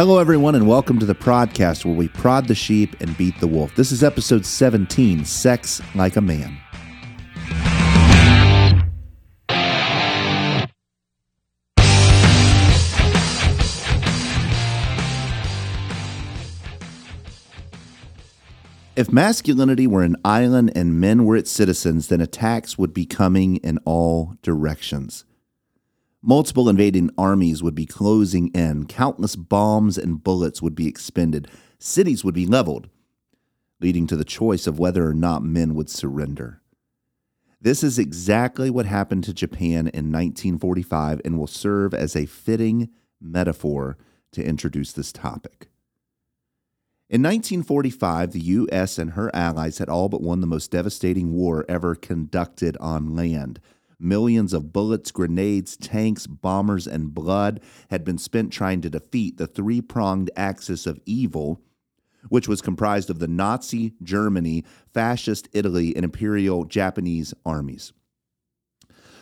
Hello, everyone, and welcome to the podcast where we prod the sheep and beat the wolf. This is episode 17 Sex Like a Man. If masculinity were an island and men were its citizens, then attacks would be coming in all directions. Multiple invading armies would be closing in, countless bombs and bullets would be expended, cities would be leveled, leading to the choice of whether or not men would surrender. This is exactly what happened to Japan in 1945 and will serve as a fitting metaphor to introduce this topic. In 1945, the U.S. and her allies had all but won the most devastating war ever conducted on land. Millions of bullets, grenades, tanks, bombers, and blood had been spent trying to defeat the three pronged axis of evil, which was comprised of the Nazi Germany, Fascist Italy, and Imperial Japanese armies.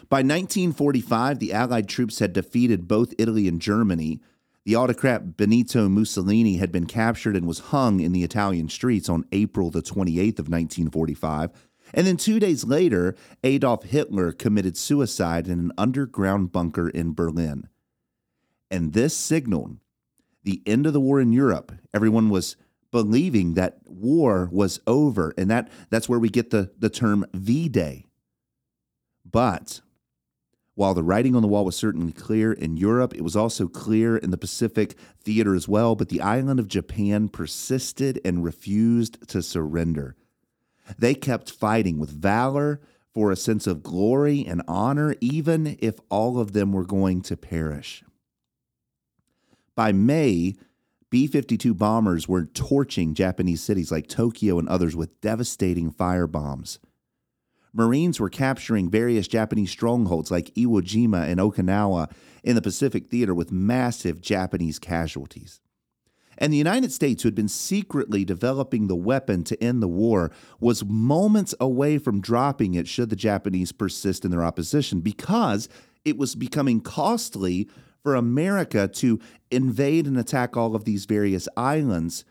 By 1945, the Allied troops had defeated both Italy and Germany. The autocrat Benito Mussolini had been captured and was hung in the Italian streets on April the 28th of 1945 and then two days later, Adolf Hitler committed suicide in an underground bunker in Berlin. And this signaled the end of the war in Europe. Everyone was believing that war was over, and that, that's where we get the, the term V Day. But while the writing on the wall was certainly clear in Europe, it was also clear in the Pacific theater as well. But the island of Japan persisted and refused to surrender. They kept fighting with valor for a sense of glory and honor, even if all of them were going to perish. By May, B 52 bombers were torching Japanese cities like Tokyo and others with devastating firebombs. Marines were capturing various Japanese strongholds like Iwo Jima and Okinawa in the Pacific Theater with massive Japanese casualties. And the United States, who had been secretly developing the weapon to end the war, was moments away from dropping it should the Japanese persist in their opposition because it was becoming costly for America to invade and attack all of these various islands.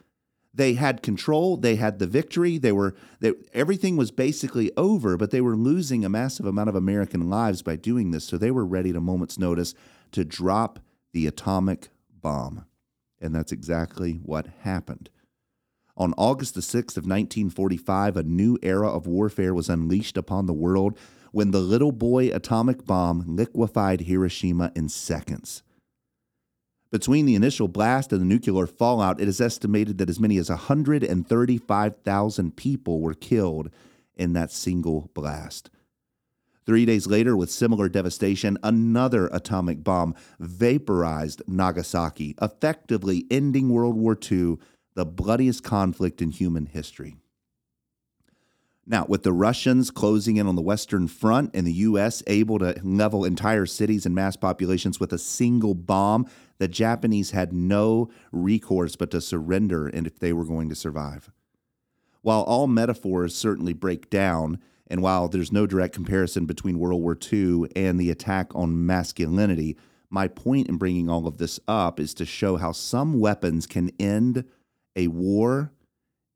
They had control, they had the victory, they were they, everything was basically over, but they were losing a massive amount of American lives by doing this. So they were ready at a moment's notice to drop the atomic bomb. And that's exactly what happened. On August the 6th of 1945, a new era of warfare was unleashed upon the world when the little boy atomic bomb liquefied Hiroshima in seconds. Between the initial blast and the nuclear fallout, it is estimated that as many as 135,000 people were killed in that single blast. Three days later, with similar devastation, another atomic bomb vaporized Nagasaki, effectively ending World War II, the bloodiest conflict in human history. Now, with the Russians closing in on the Western Front and the U.S. able to level entire cities and mass populations with a single bomb, the Japanese had no recourse but to surrender and if they were going to survive. While all metaphors certainly break down, and while there's no direct comparison between World War II and the attack on masculinity, my point in bringing all of this up is to show how some weapons can end a war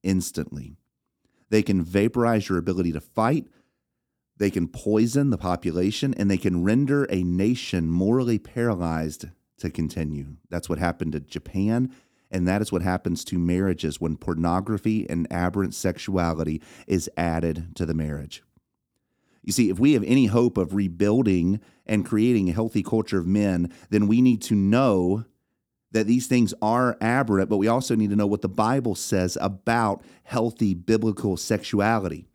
instantly. They can vaporize your ability to fight, they can poison the population, and they can render a nation morally paralyzed to continue. That's what happened to Japan. And that is what happens to marriages when pornography and aberrant sexuality is added to the marriage. You see, if we have any hope of rebuilding and creating a healthy culture of men, then we need to know that these things are aberrant, but we also need to know what the Bible says about healthy biblical sexuality.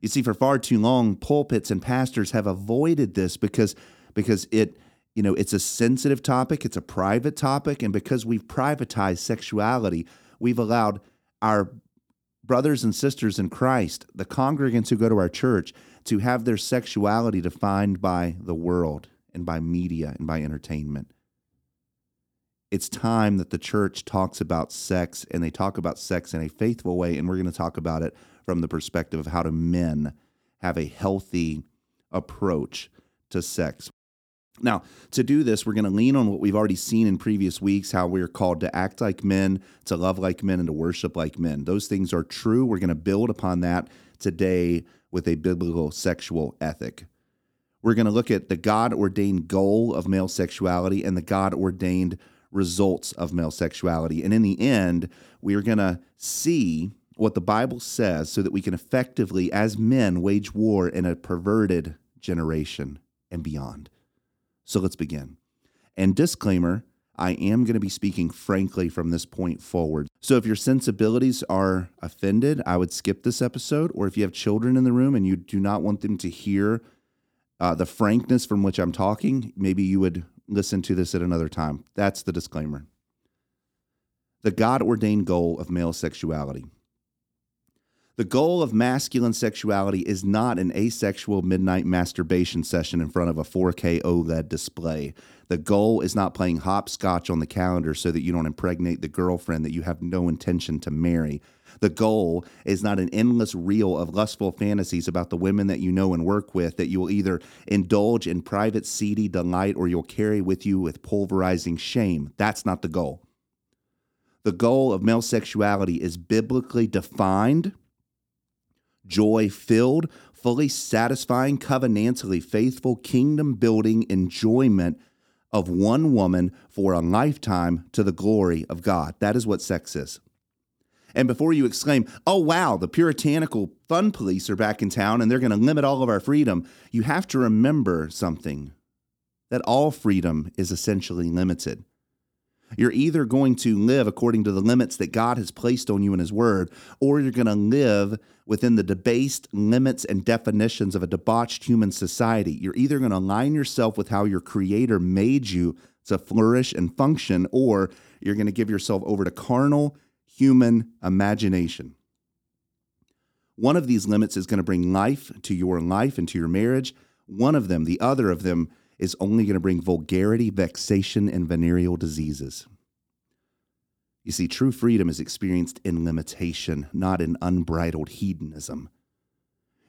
You see, for far too long, pulpits and pastors have avoided this because because it you know it's a sensitive topic, it's a private topic, and because we've privatized sexuality, we've allowed our brothers and sisters in Christ, the congregants who go to our church, to have their sexuality defined by the world and by media and by entertainment. It's time that the church talks about sex and they talk about sex in a faithful way. And we're going to talk about it from the perspective of how do men have a healthy approach to sex. Now, to do this, we're going to lean on what we've already seen in previous weeks how we're called to act like men, to love like men, and to worship like men. Those things are true. We're going to build upon that today with a biblical sexual ethic. We're going to look at the God ordained goal of male sexuality and the God ordained results of male sexuality. And in the end, we are going to see what the Bible says so that we can effectively, as men, wage war in a perverted generation and beyond. So let's begin. And disclaimer I am going to be speaking frankly from this point forward. So if your sensibilities are offended, I would skip this episode. Or if you have children in the room and you do not want them to hear uh, the frankness from which I'm talking, maybe you would listen to this at another time. That's the disclaimer. The God ordained goal of male sexuality. The goal of masculine sexuality is not an asexual midnight masturbation session in front of a 4K OLED display. The goal is not playing hopscotch on the calendar so that you don't impregnate the girlfriend that you have no intention to marry. The goal is not an endless reel of lustful fantasies about the women that you know and work with that you will either indulge in private seedy delight or you'll carry with you with pulverizing shame. That's not the goal. The goal of male sexuality is biblically defined joy filled, fully satisfying, covenantally faithful, kingdom building enjoyment of one woman for a lifetime to the glory of God. That is what sex is. And before you exclaim, oh, wow, the puritanical fun police are back in town and they're going to limit all of our freedom, you have to remember something that all freedom is essentially limited. You're either going to live according to the limits that God has placed on you in His Word, or you're going to live within the debased limits and definitions of a debauched human society. You're either going to align yourself with how your Creator made you to flourish and function, or you're going to give yourself over to carnal human imagination. One of these limits is going to bring life to your life and to your marriage. One of them, the other of them, is only going to bring vulgarity, vexation, and venereal diseases. You see, true freedom is experienced in limitation, not in unbridled hedonism.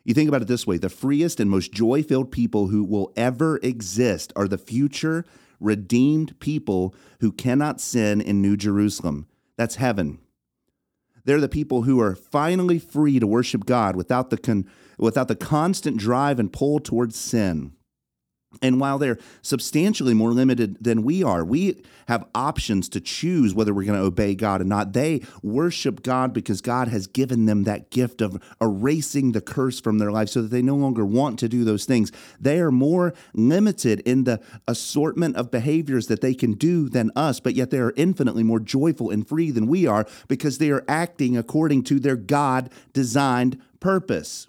You think about it this way the freest and most joy filled people who will ever exist are the future redeemed people who cannot sin in New Jerusalem. That's heaven. They're the people who are finally free to worship God without the, con- without the constant drive and pull towards sin. And while they're substantially more limited than we are, we have options to choose whether we're going to obey God or not. They worship God because God has given them that gift of erasing the curse from their life so that they no longer want to do those things. They are more limited in the assortment of behaviors that they can do than us, but yet they are infinitely more joyful and free than we are because they are acting according to their God designed purpose.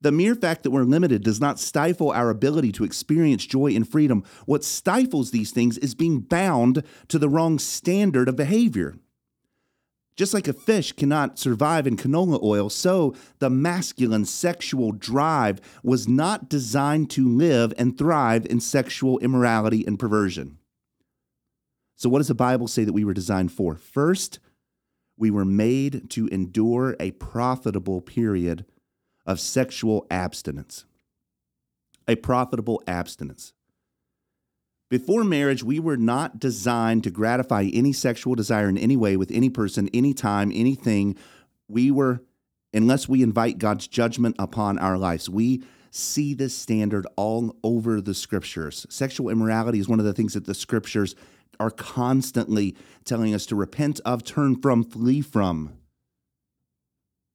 The mere fact that we're limited does not stifle our ability to experience joy and freedom. What stifles these things is being bound to the wrong standard of behavior. Just like a fish cannot survive in canola oil, so the masculine sexual drive was not designed to live and thrive in sexual immorality and perversion. So, what does the Bible say that we were designed for? First, we were made to endure a profitable period of sexual abstinence, a profitable abstinence. Before marriage, we were not designed to gratify any sexual desire in any way with any person, anytime, anything. We were, unless we invite God's judgment upon our lives, we see this standard all over the scriptures. Sexual immorality is one of the things that the scriptures are constantly telling us to repent of, turn from, flee from.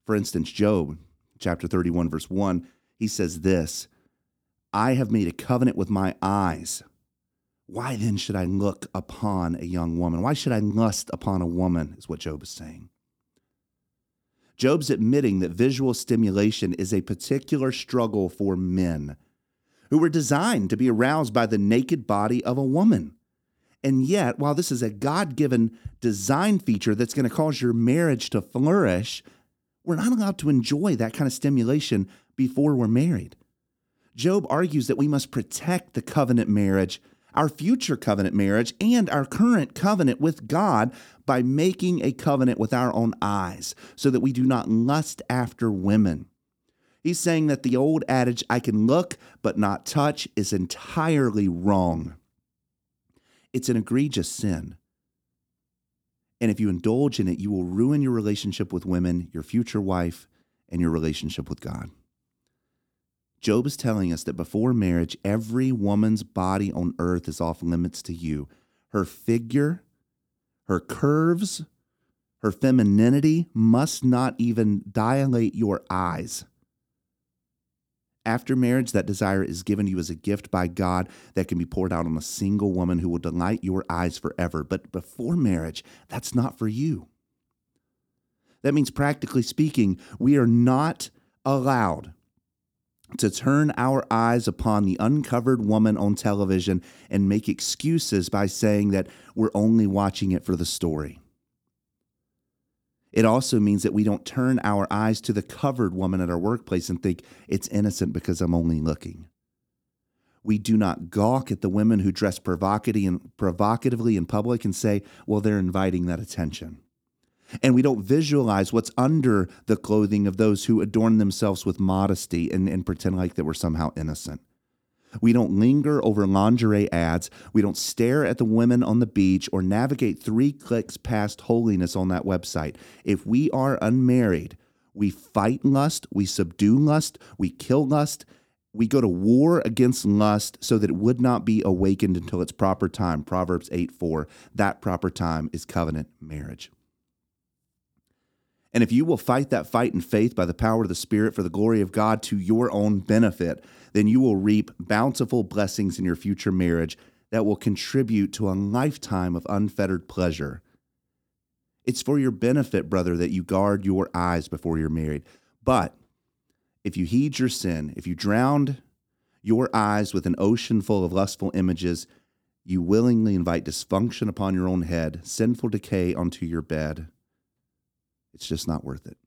For instance, Job chapter 31, verse 1, he says this I have made a covenant with my eyes. Why then should I look upon a young woman? Why should I lust upon a woman? Is what Job is saying. Job's admitting that visual stimulation is a particular struggle for men who were designed to be aroused by the naked body of a woman. And yet, while this is a God given design feature that's going to cause your marriage to flourish, we're not allowed to enjoy that kind of stimulation before we're married. Job argues that we must protect the covenant marriage, our future covenant marriage, and our current covenant with God by making a covenant with our own eyes so that we do not lust after women. He's saying that the old adage, I can look but not touch, is entirely wrong. It's an egregious sin. And if you indulge in it, you will ruin your relationship with women, your future wife, and your relationship with God. Job is telling us that before marriage, every woman's body on earth is off limits to you. Her figure, her curves, her femininity must not even dilate your eyes. After marriage, that desire is given you as a gift by God that can be poured out on a single woman who will delight your eyes forever. But before marriage, that's not for you. That means, practically speaking, we are not allowed to turn our eyes upon the uncovered woman on television and make excuses by saying that we're only watching it for the story. It also means that we don't turn our eyes to the covered woman at our workplace and think it's innocent because I'm only looking. We do not gawk at the women who dress provocatively in public and say, well, they're inviting that attention. And we don't visualize what's under the clothing of those who adorn themselves with modesty and, and pretend like that we're somehow innocent. We don't linger over lingerie ads. We don't stare at the women on the beach or navigate three clicks past holiness on that website. If we are unmarried, we fight lust, we subdue lust, we kill lust, we go to war against lust so that it would not be awakened until its proper time. Proverbs 8 4. That proper time is covenant marriage. And if you will fight that fight in faith by the power of the Spirit for the glory of God to your own benefit, then you will reap bountiful blessings in your future marriage that will contribute to a lifetime of unfettered pleasure. It's for your benefit, brother, that you guard your eyes before you're married. But if you heed your sin, if you drowned your eyes with an ocean full of lustful images, you willingly invite dysfunction upon your own head, sinful decay onto your bed. It's just not worth it.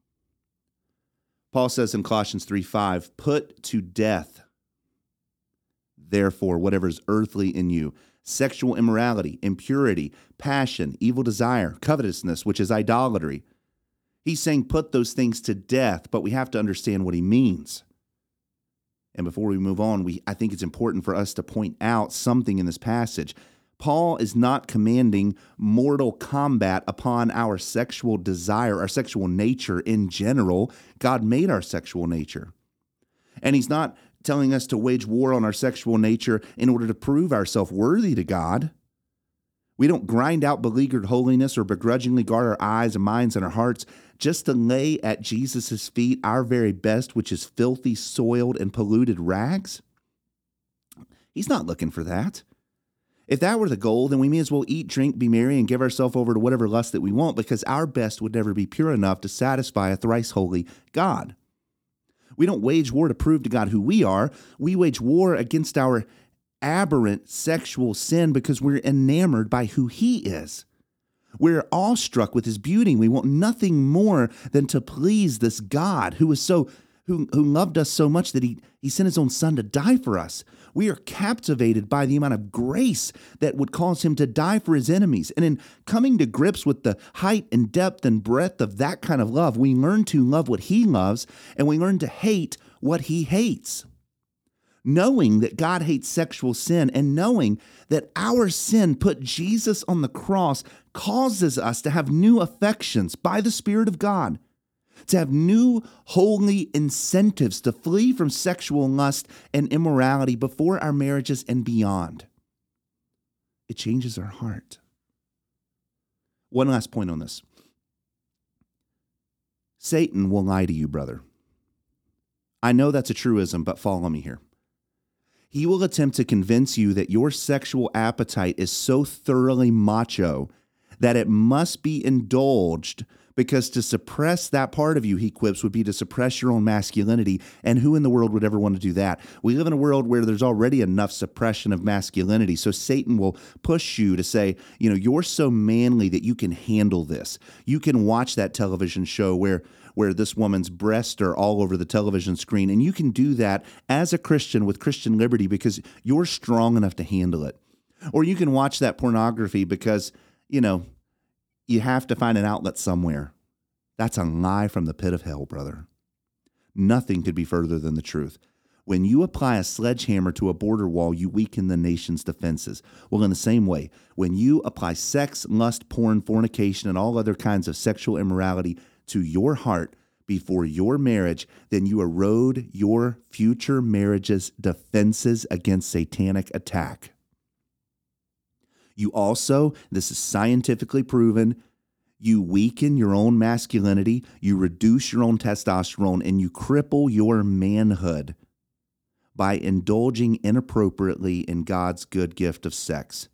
Paul says in Colossians 3 5, put to death, therefore, whatever is earthly in you sexual immorality, impurity, passion, evil desire, covetousness, which is idolatry. He's saying put those things to death, but we have to understand what he means. And before we move on, we, I think it's important for us to point out something in this passage. Paul is not commanding mortal combat upon our sexual desire, our sexual nature in general. God made our sexual nature. And he's not telling us to wage war on our sexual nature in order to prove ourselves worthy to God. We don't grind out beleaguered holiness or begrudgingly guard our eyes and minds and our hearts just to lay at Jesus' feet our very best, which is filthy, soiled, and polluted rags. He's not looking for that. If that were the goal, then we may as well eat, drink, be merry, and give ourselves over to whatever lust that we want, because our best would never be pure enough to satisfy a thrice holy God. We don't wage war to prove to God who we are. We wage war against our aberrant sexual sin because we're enamored by who He is. We're awestruck with His beauty. We want nothing more than to please this God who is so who, who loved us so much that he, he sent his own son to die for us. We are captivated by the amount of grace that would cause him to die for his enemies. And in coming to grips with the height and depth and breadth of that kind of love, we learn to love what he loves and we learn to hate what he hates. Knowing that God hates sexual sin and knowing that our sin put Jesus on the cross causes us to have new affections by the Spirit of God to have new holy incentives to flee from sexual lust and immorality before our marriages and beyond. It changes our heart. One last point on this Satan will lie to you, brother. I know that's a truism, but follow me here. He will attempt to convince you that your sexual appetite is so thoroughly macho that it must be indulged because to suppress that part of you, he quips, would be to suppress your own masculinity. And who in the world would ever want to do that? We live in a world where there's already enough suppression of masculinity. So Satan will push you to say, you know, you're so manly that you can handle this. You can watch that television show where where this woman's breasts are all over the television screen. And you can do that as a Christian with Christian liberty because you're strong enough to handle it. Or you can watch that pornography because, you know, you have to find an outlet somewhere. That's a lie from the pit of hell, brother. Nothing could be further than the truth. When you apply a sledgehammer to a border wall, you weaken the nation's defenses. Well, in the same way, when you apply sex, lust, porn, fornication, and all other kinds of sexual immorality to your heart before your marriage, then you erode your future marriage's defenses against satanic attack. You also, this is scientifically proven, you weaken your own masculinity, you reduce your own testosterone, and you cripple your manhood by indulging inappropriately in God's good gift of sex.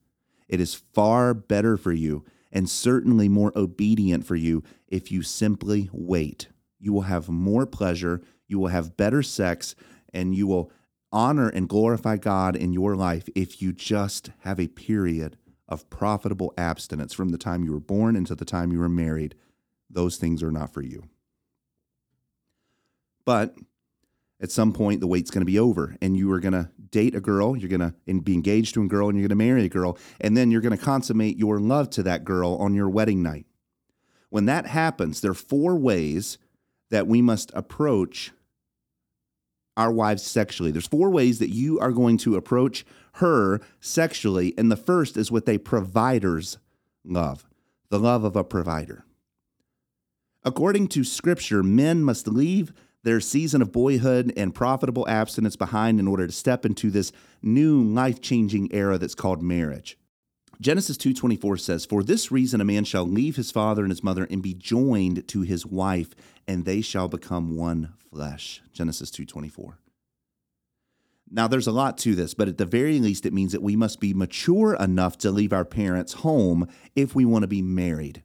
It is far better for you and certainly more obedient for you if you simply wait. You will have more pleasure, you will have better sex, and you will honor and glorify God in your life if you just have a period of profitable abstinence from the time you were born until the time you were married. Those things are not for you. But at some point the wait's going to be over and you are going to date a girl you're going to be engaged to a girl and you're going to marry a girl and then you're going to consummate your love to that girl on your wedding night when that happens there are four ways that we must approach our wives sexually there's four ways that you are going to approach her sexually and the first is with a provider's love the love of a provider according to scripture men must leave their season of boyhood and profitable abstinence behind in order to step into this new life-changing era that's called marriage. Genesis 2:24 says, "For this reason a man shall leave his father and his mother and be joined to his wife, and they shall become one flesh." Genesis 2:24. Now there's a lot to this, but at the very least it means that we must be mature enough to leave our parents' home if we want to be married.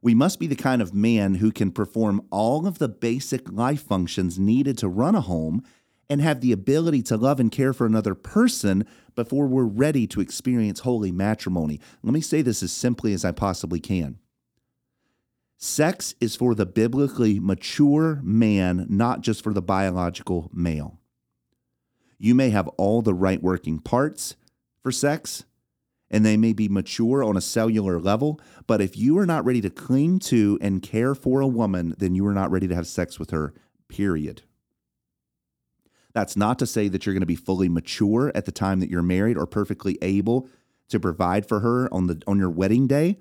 We must be the kind of man who can perform all of the basic life functions needed to run a home and have the ability to love and care for another person before we're ready to experience holy matrimony. Let me say this as simply as I possibly can. Sex is for the biblically mature man, not just for the biological male. You may have all the right working parts for sex, and they may be mature on a cellular level. But if you are not ready to cling to and care for a woman, then you are not ready to have sex with her, period. That's not to say that you're going to be fully mature at the time that you're married or perfectly able to provide for her on the on your wedding day.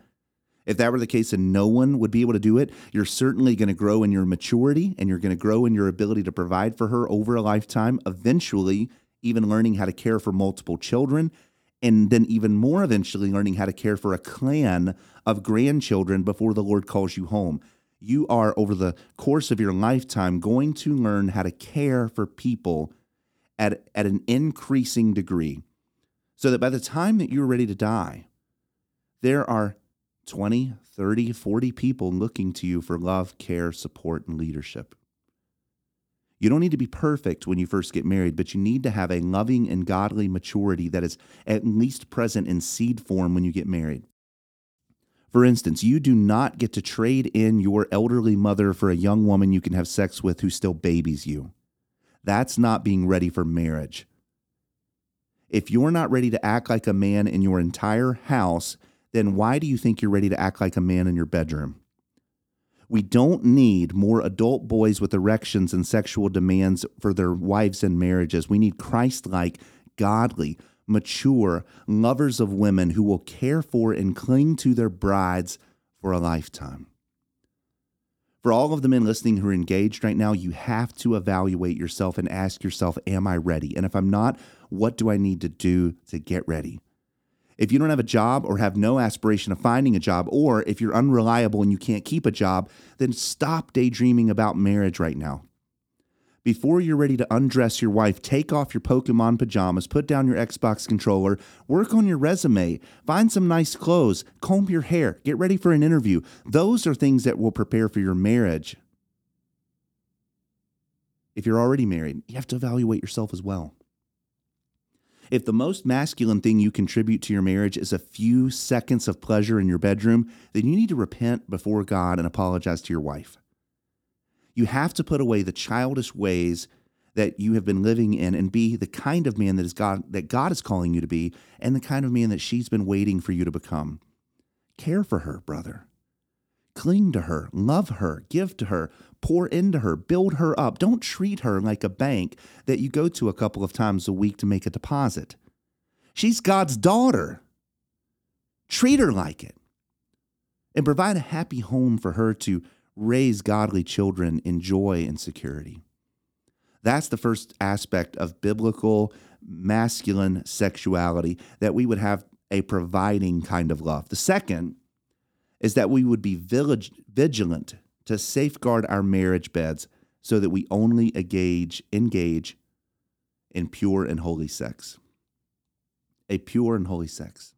If that were the case and no one would be able to do it, you're certainly going to grow in your maturity and you're going to grow in your ability to provide for her over a lifetime, eventually even learning how to care for multiple children and then even more eventually learning how to care for a clan of grandchildren before the Lord calls you home. You are, over the course of your lifetime, going to learn how to care for people at, at an increasing degree so that by the time that you're ready to die, there are 20, 30, 40 people looking to you for love, care, support, and leadership. You don't need to be perfect when you first get married, but you need to have a loving and godly maturity that is at least present in seed form when you get married. For instance, you do not get to trade in your elderly mother for a young woman you can have sex with who still babies you. That's not being ready for marriage. If you're not ready to act like a man in your entire house, then why do you think you're ready to act like a man in your bedroom? We don't need more adult boys with erections and sexual demands for their wives and marriages. We need Christ like, godly, mature lovers of women who will care for and cling to their brides for a lifetime. For all of the men listening who are engaged right now, you have to evaluate yourself and ask yourself, Am I ready? And if I'm not, what do I need to do to get ready? If you don't have a job or have no aspiration of finding a job, or if you're unreliable and you can't keep a job, then stop daydreaming about marriage right now. Before you're ready to undress your wife, take off your Pokemon pajamas, put down your Xbox controller, work on your resume, find some nice clothes, comb your hair, get ready for an interview. Those are things that will prepare for your marriage. If you're already married, you have to evaluate yourself as well. If the most masculine thing you contribute to your marriage is a few seconds of pleasure in your bedroom, then you need to repent before God and apologize to your wife. You have to put away the childish ways that you have been living in and be the kind of man that is God that God is calling you to be and the kind of man that she's been waiting for you to become. Care for her, brother. Cling to her, love her, give to her, pour into her, build her up. Don't treat her like a bank that you go to a couple of times a week to make a deposit. She's God's daughter. Treat her like it. And provide a happy home for her to raise godly children in joy and security. That's the first aspect of biblical masculine sexuality that we would have a providing kind of love. The second is that we would be vigilant to safeguard our marriage beds so that we only engage engage in pure and holy sex. A pure and holy sex.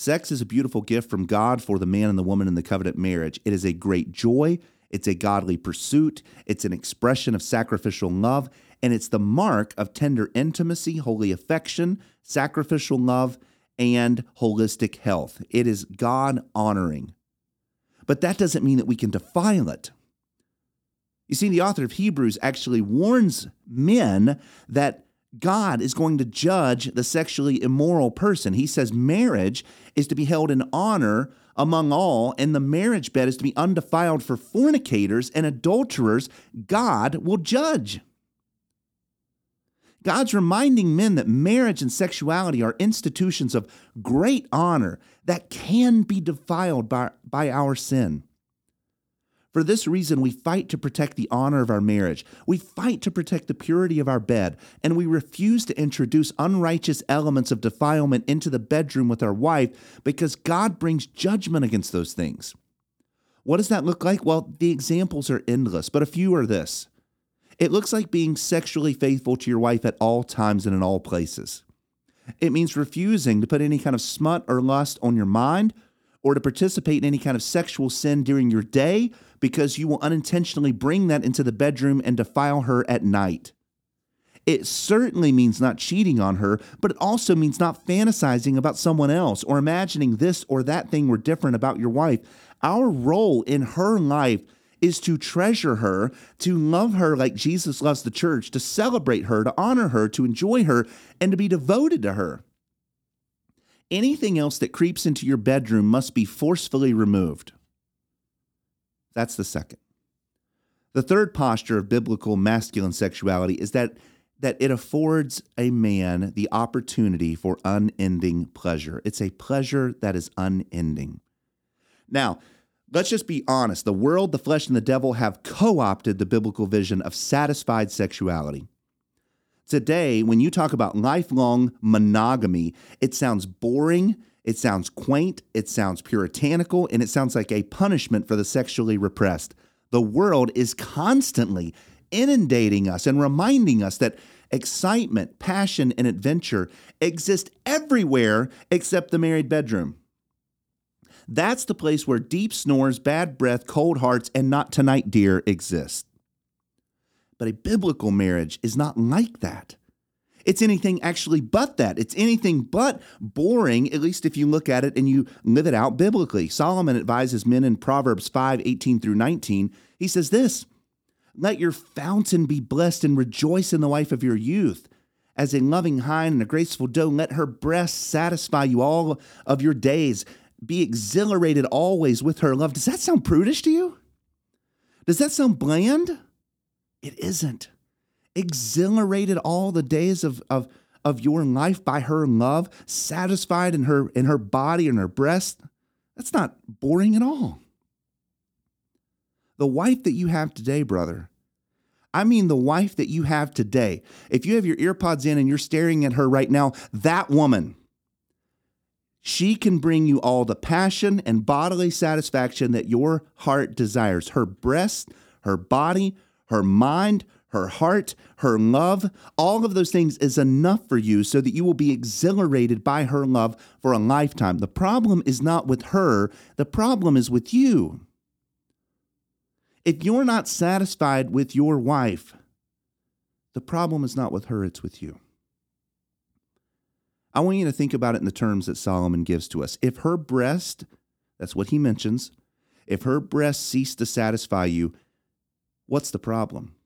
Sex is a beautiful gift from God for the man and the woman in the covenant marriage. It is a great joy, it's a godly pursuit, it's an expression of sacrificial love, and it's the mark of tender intimacy, holy affection, sacrificial love, and holistic health. It is God honoring. But that doesn't mean that we can defile it. You see, the author of Hebrews actually warns men that God is going to judge the sexually immoral person. He says marriage is to be held in honor among all, and the marriage bed is to be undefiled for fornicators and adulterers. God will judge. God's reminding men that marriage and sexuality are institutions of great honor that can be defiled by, by our sin. For this reason, we fight to protect the honor of our marriage. We fight to protect the purity of our bed, and we refuse to introduce unrighteous elements of defilement into the bedroom with our wife because God brings judgment against those things. What does that look like? Well, the examples are endless, but a few are this it looks like being sexually faithful to your wife at all times and in all places. It means refusing to put any kind of smut or lust on your mind or to participate in any kind of sexual sin during your day because you will unintentionally bring that into the bedroom and defile her at night. It certainly means not cheating on her, but it also means not fantasizing about someone else or imagining this or that thing were different about your wife. Our role in her life is to treasure her, to love her like Jesus loves the church, to celebrate her, to honor her, to enjoy her, and to be devoted to her. Anything else that creeps into your bedroom must be forcefully removed. That's the second. The third posture of biblical masculine sexuality is that, that it affords a man the opportunity for unending pleasure. It's a pleasure that is unending. Now, let's just be honest the world, the flesh, and the devil have co opted the biblical vision of satisfied sexuality. Today, when you talk about lifelong monogamy, it sounds boring, it sounds quaint, it sounds puritanical, and it sounds like a punishment for the sexually repressed. The world is constantly inundating us and reminding us that excitement, passion, and adventure exist everywhere except the married bedroom. That's the place where deep snores, bad breath, cold hearts, and not tonight, dear exist. But a biblical marriage is not like that. It's anything actually but that. It's anything but boring, at least if you look at it and you live it out biblically. Solomon advises men in Proverbs 5 18 through 19. He says this Let your fountain be blessed and rejoice in the wife of your youth. As a loving hind and a graceful doe, let her breast satisfy you all of your days be exhilarated always with her love. Does that sound prudish to you? Does that sound bland? It isn't. Exhilarated all the days of, of, of your life by her love, satisfied in her in her body and her breast. That's not boring at all. The wife that you have today, brother, I mean the wife that you have today. If you have your earpods in and you're staring at her right now, that woman, she can bring you all the passion and bodily satisfaction that your heart desires. Her breast, her body, her mind, her heart, her love, all of those things is enough for you so that you will be exhilarated by her love for a lifetime. The problem is not with her, the problem is with you. If you're not satisfied with your wife, the problem is not with her, it's with you. I want you to think about it in the terms that Solomon gives to us. If her breast, that's what he mentions, if her breast ceased to satisfy you, what's the problem?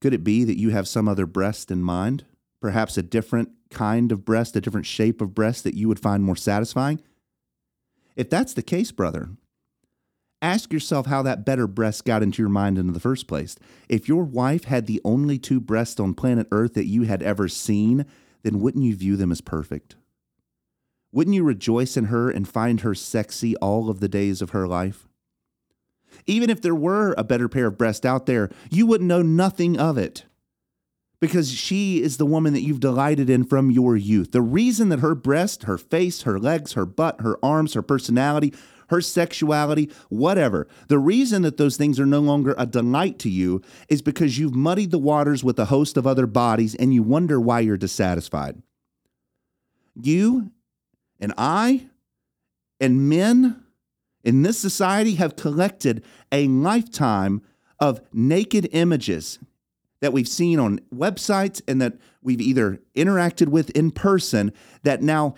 Could it be that you have some other breast in mind? Perhaps a different kind of breast, a different shape of breast that you would find more satisfying? If that's the case, brother, Ask yourself how that better breast got into your mind in the first place. If your wife had the only two breasts on planet Earth that you had ever seen, then wouldn't you view them as perfect? Wouldn't you rejoice in her and find her sexy all of the days of her life? Even if there were a better pair of breasts out there, you wouldn't know nothing of it because she is the woman that you've delighted in from your youth. The reason that her breast, her face, her legs, her butt, her arms, her personality, her sexuality, whatever, the reason that those things are no longer a delight to you is because you've muddied the waters with a host of other bodies and you wonder why you're dissatisfied. You and I and men in this society have collected a lifetime of naked images that we've seen on websites and that we've either interacted with in person that now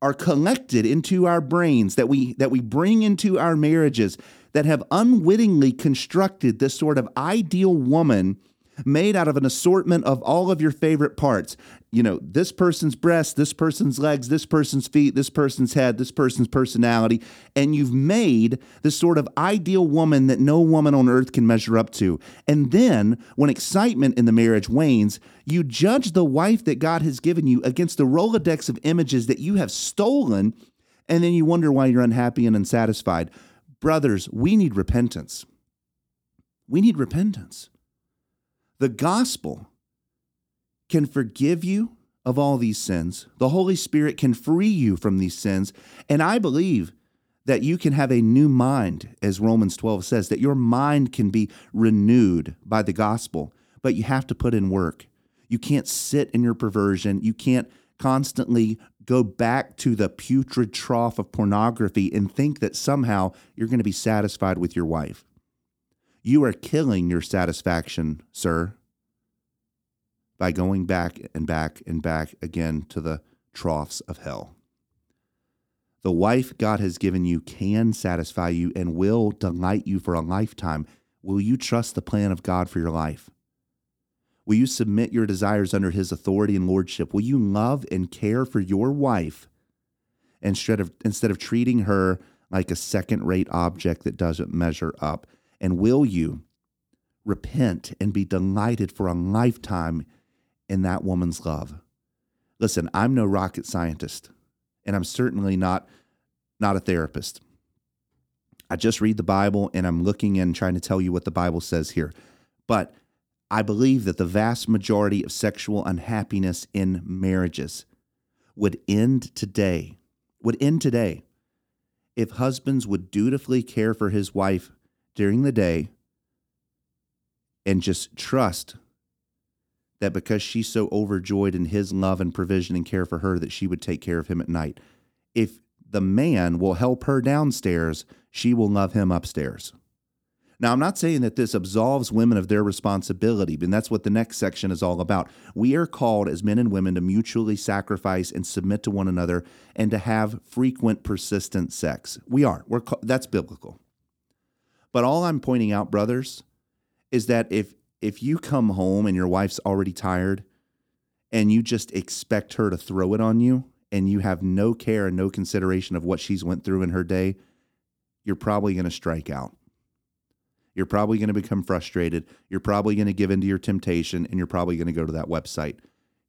are collected into our brains that we that we bring into our marriages that have unwittingly constructed this sort of ideal woman made out of an assortment of all of your favorite parts. You know, this person's breast, this person's legs, this person's feet, this person's head, this person's personality. And you've made this sort of ideal woman that no woman on earth can measure up to. And then, when excitement in the marriage wanes, you judge the wife that God has given you against the Rolodex of images that you have stolen. And then you wonder why you're unhappy and unsatisfied. Brothers, we need repentance. We need repentance. The gospel can forgive you of all these sins. The Holy Spirit can free you from these sins. And I believe that you can have a new mind, as Romans 12 says, that your mind can be renewed by the gospel, but you have to put in work. You can't sit in your perversion. You can't constantly go back to the putrid trough of pornography and think that somehow you're going to be satisfied with your wife. You are killing your satisfaction, sir, by going back and back and back again to the troughs of hell. The wife God has given you can satisfy you and will delight you for a lifetime. Will you trust the plan of God for your life? Will you submit your desires under his authority and lordship? Will you love and care for your wife instead of, instead of treating her like a second rate object that doesn't measure up? And will you repent and be delighted for a lifetime in that woman's love? Listen, I'm no rocket scientist, and I'm certainly not not a therapist. I just read the Bible and I'm looking and trying to tell you what the Bible says here. But I believe that the vast majority of sexual unhappiness in marriages would end today, would end today if husbands would dutifully care for his wife during the day and just trust that because she's so overjoyed in his love and provision and care for her that she would take care of him at night. If the man will help her downstairs, she will love him upstairs. Now, I'm not saying that this absolves women of their responsibility, and that's what the next section is all about. We are called as men and women to mutually sacrifice and submit to one another and to have frequent, persistent sex. We are. We're that's biblical. But all I'm pointing out, brothers, is that if if you come home and your wife's already tired and you just expect her to throw it on you and you have no care and no consideration of what she's went through in her day, you're probably going to strike out. You're probably going to become frustrated. You're probably going to give into your temptation and you're probably going to go to that website.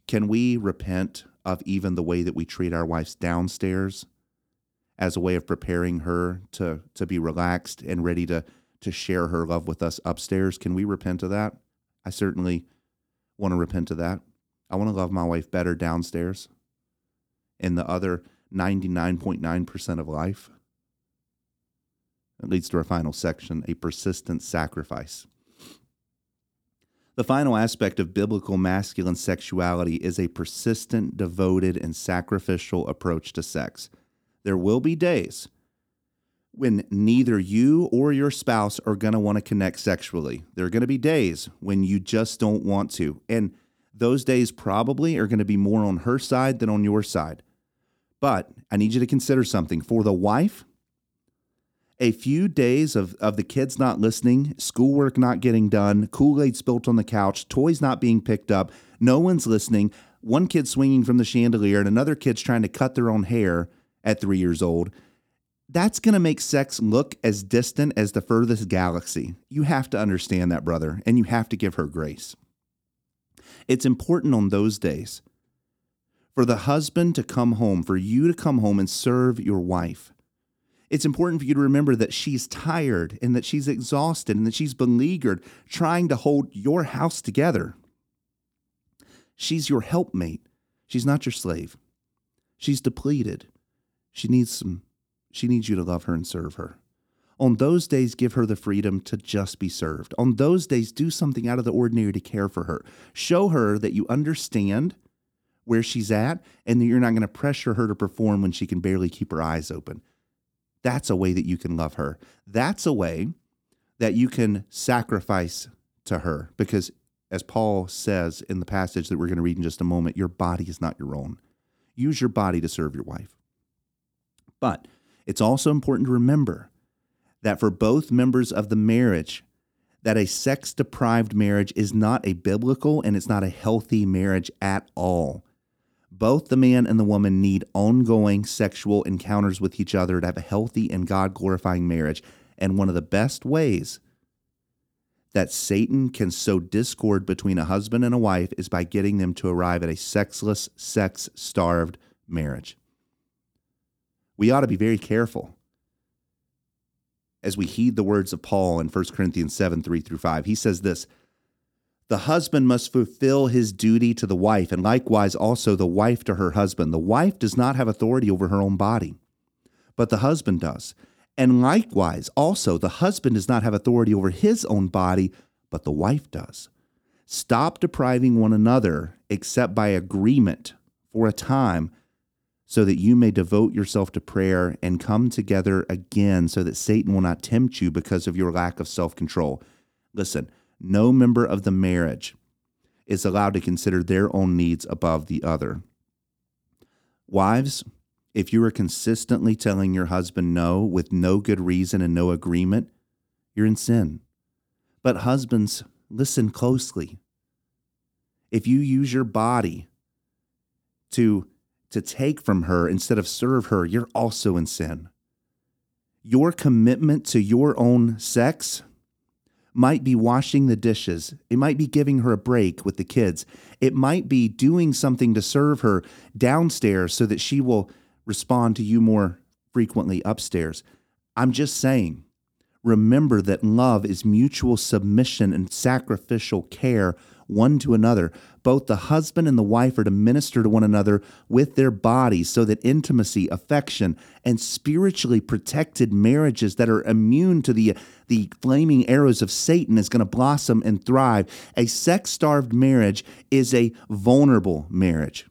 Can we repent of even the way that we treat our wives downstairs as a way of preparing her to to be relaxed and ready to to share her love with us upstairs. Can we repent of that? I certainly want to repent of that. I want to love my wife better downstairs in the other 99.9% of life. It leads to our final section a persistent sacrifice. The final aspect of biblical masculine sexuality is a persistent, devoted, and sacrificial approach to sex. There will be days when neither you or your spouse are going to want to connect sexually. There are going to be days when you just don't want to. And those days probably are going to be more on her side than on your side. But I need you to consider something. For the wife, a few days of, of the kids not listening, schoolwork not getting done, Kool Aid spilt on the couch, toys not being picked up, no one's listening, one kid swinging from the chandelier, and another kid's trying to cut their own hair at three years old that's going to make sex look as distant as the furthest galaxy. You have to understand that, brother, and you have to give her grace. It's important on those days for the husband to come home, for you to come home and serve your wife. It's important for you to remember that she's tired and that she's exhausted and that she's beleaguered trying to hold your house together. She's your helpmate. She's not your slave. She's depleted. She needs some she needs you to love her and serve her. On those days, give her the freedom to just be served. On those days, do something out of the ordinary to care for her. Show her that you understand where she's at and that you're not going to pressure her to perform when she can barely keep her eyes open. That's a way that you can love her. That's a way that you can sacrifice to her because, as Paul says in the passage that we're going to read in just a moment, your body is not your own. Use your body to serve your wife. But it's also important to remember that for both members of the marriage, that a sex deprived marriage is not a biblical and it's not a healthy marriage at all. Both the man and the woman need ongoing sexual encounters with each other to have a healthy and God glorifying marriage. And one of the best ways that Satan can sow discord between a husband and a wife is by getting them to arrive at a sexless, sex starved marriage we ought to be very careful as we heed the words of Paul in 1 Corinthians 7 3 through 5. He says this The husband must fulfill his duty to the wife, and likewise also the wife to her husband. The wife does not have authority over her own body, but the husband does. And likewise also the husband does not have authority over his own body, but the wife does. Stop depriving one another except by agreement for a time so that you may devote yourself to prayer and come together again so that Satan will not tempt you because of your lack of self control. Listen, no member of the marriage is allowed to consider their own needs above the other. Wives, if you are consistently telling your husband no with no good reason and no agreement, you're in sin. But husbands, listen closely. If you use your body to to take from her instead of serve her, you're also in sin. Your commitment to your own sex might be washing the dishes. It might be giving her a break with the kids. It might be doing something to serve her downstairs so that she will respond to you more frequently upstairs. I'm just saying, remember that love is mutual submission and sacrificial care one to another. Both the husband and the wife are to minister to one another with their bodies so that intimacy, affection, and spiritually protected marriages that are immune to the, the flaming arrows of Satan is going to blossom and thrive. A sex starved marriage is a vulnerable marriage.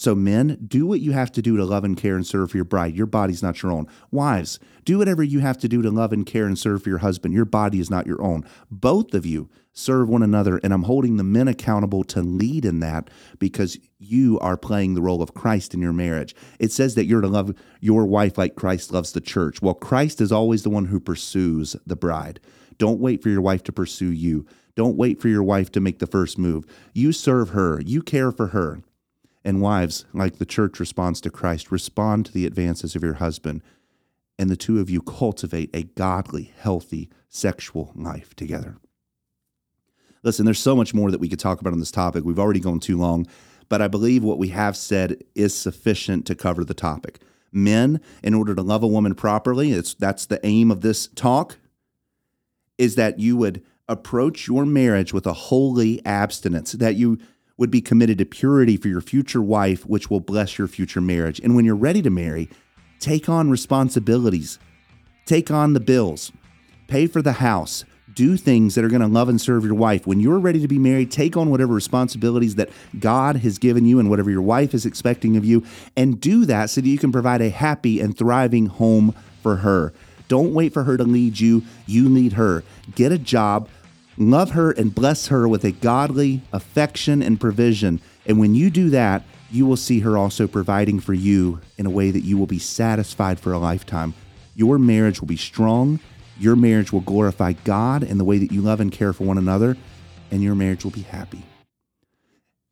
So, men, do what you have to do to love and care and serve your bride. Your body's not your own. Wives, do whatever you have to do to love and care and serve your husband. Your body is not your own. Both of you serve one another, and I'm holding the men accountable to lead in that because you are playing the role of Christ in your marriage. It says that you're to love your wife like Christ loves the church. Well, Christ is always the one who pursues the bride. Don't wait for your wife to pursue you. Don't wait for your wife to make the first move. You serve her, you care for her. And wives, like the church responds to Christ, respond to the advances of your husband, and the two of you cultivate a godly, healthy sexual life together. Listen, there's so much more that we could talk about on this topic. We've already gone too long, but I believe what we have said is sufficient to cover the topic. Men, in order to love a woman properly, it's that's the aim of this talk, is that you would approach your marriage with a holy abstinence, that you would be committed to purity for your future wife, which will bless your future marriage. And when you're ready to marry, take on responsibilities, take on the bills, pay for the house, do things that are going to love and serve your wife. When you're ready to be married, take on whatever responsibilities that God has given you and whatever your wife is expecting of you, and do that so that you can provide a happy and thriving home for her. Don't wait for her to lead you, you lead her. Get a job Love her and bless her with a godly affection and provision. And when you do that, you will see her also providing for you in a way that you will be satisfied for a lifetime. Your marriage will be strong. Your marriage will glorify God in the way that you love and care for one another, and your marriage will be happy.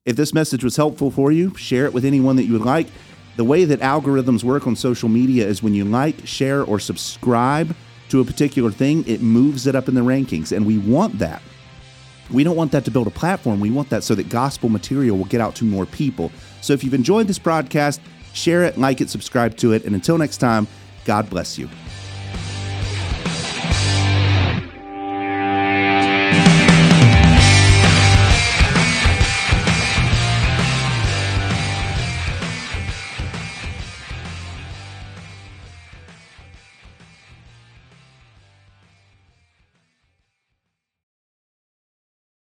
If this message was helpful for you, share it with anyone that you would like. The way that algorithms work on social media is when you like, share, or subscribe to a particular thing, it moves it up in the rankings. And we want that. We don't want that to build a platform. We want that so that gospel material will get out to more people. So if you've enjoyed this broadcast, share it, like it, subscribe to it. And until next time, God bless you.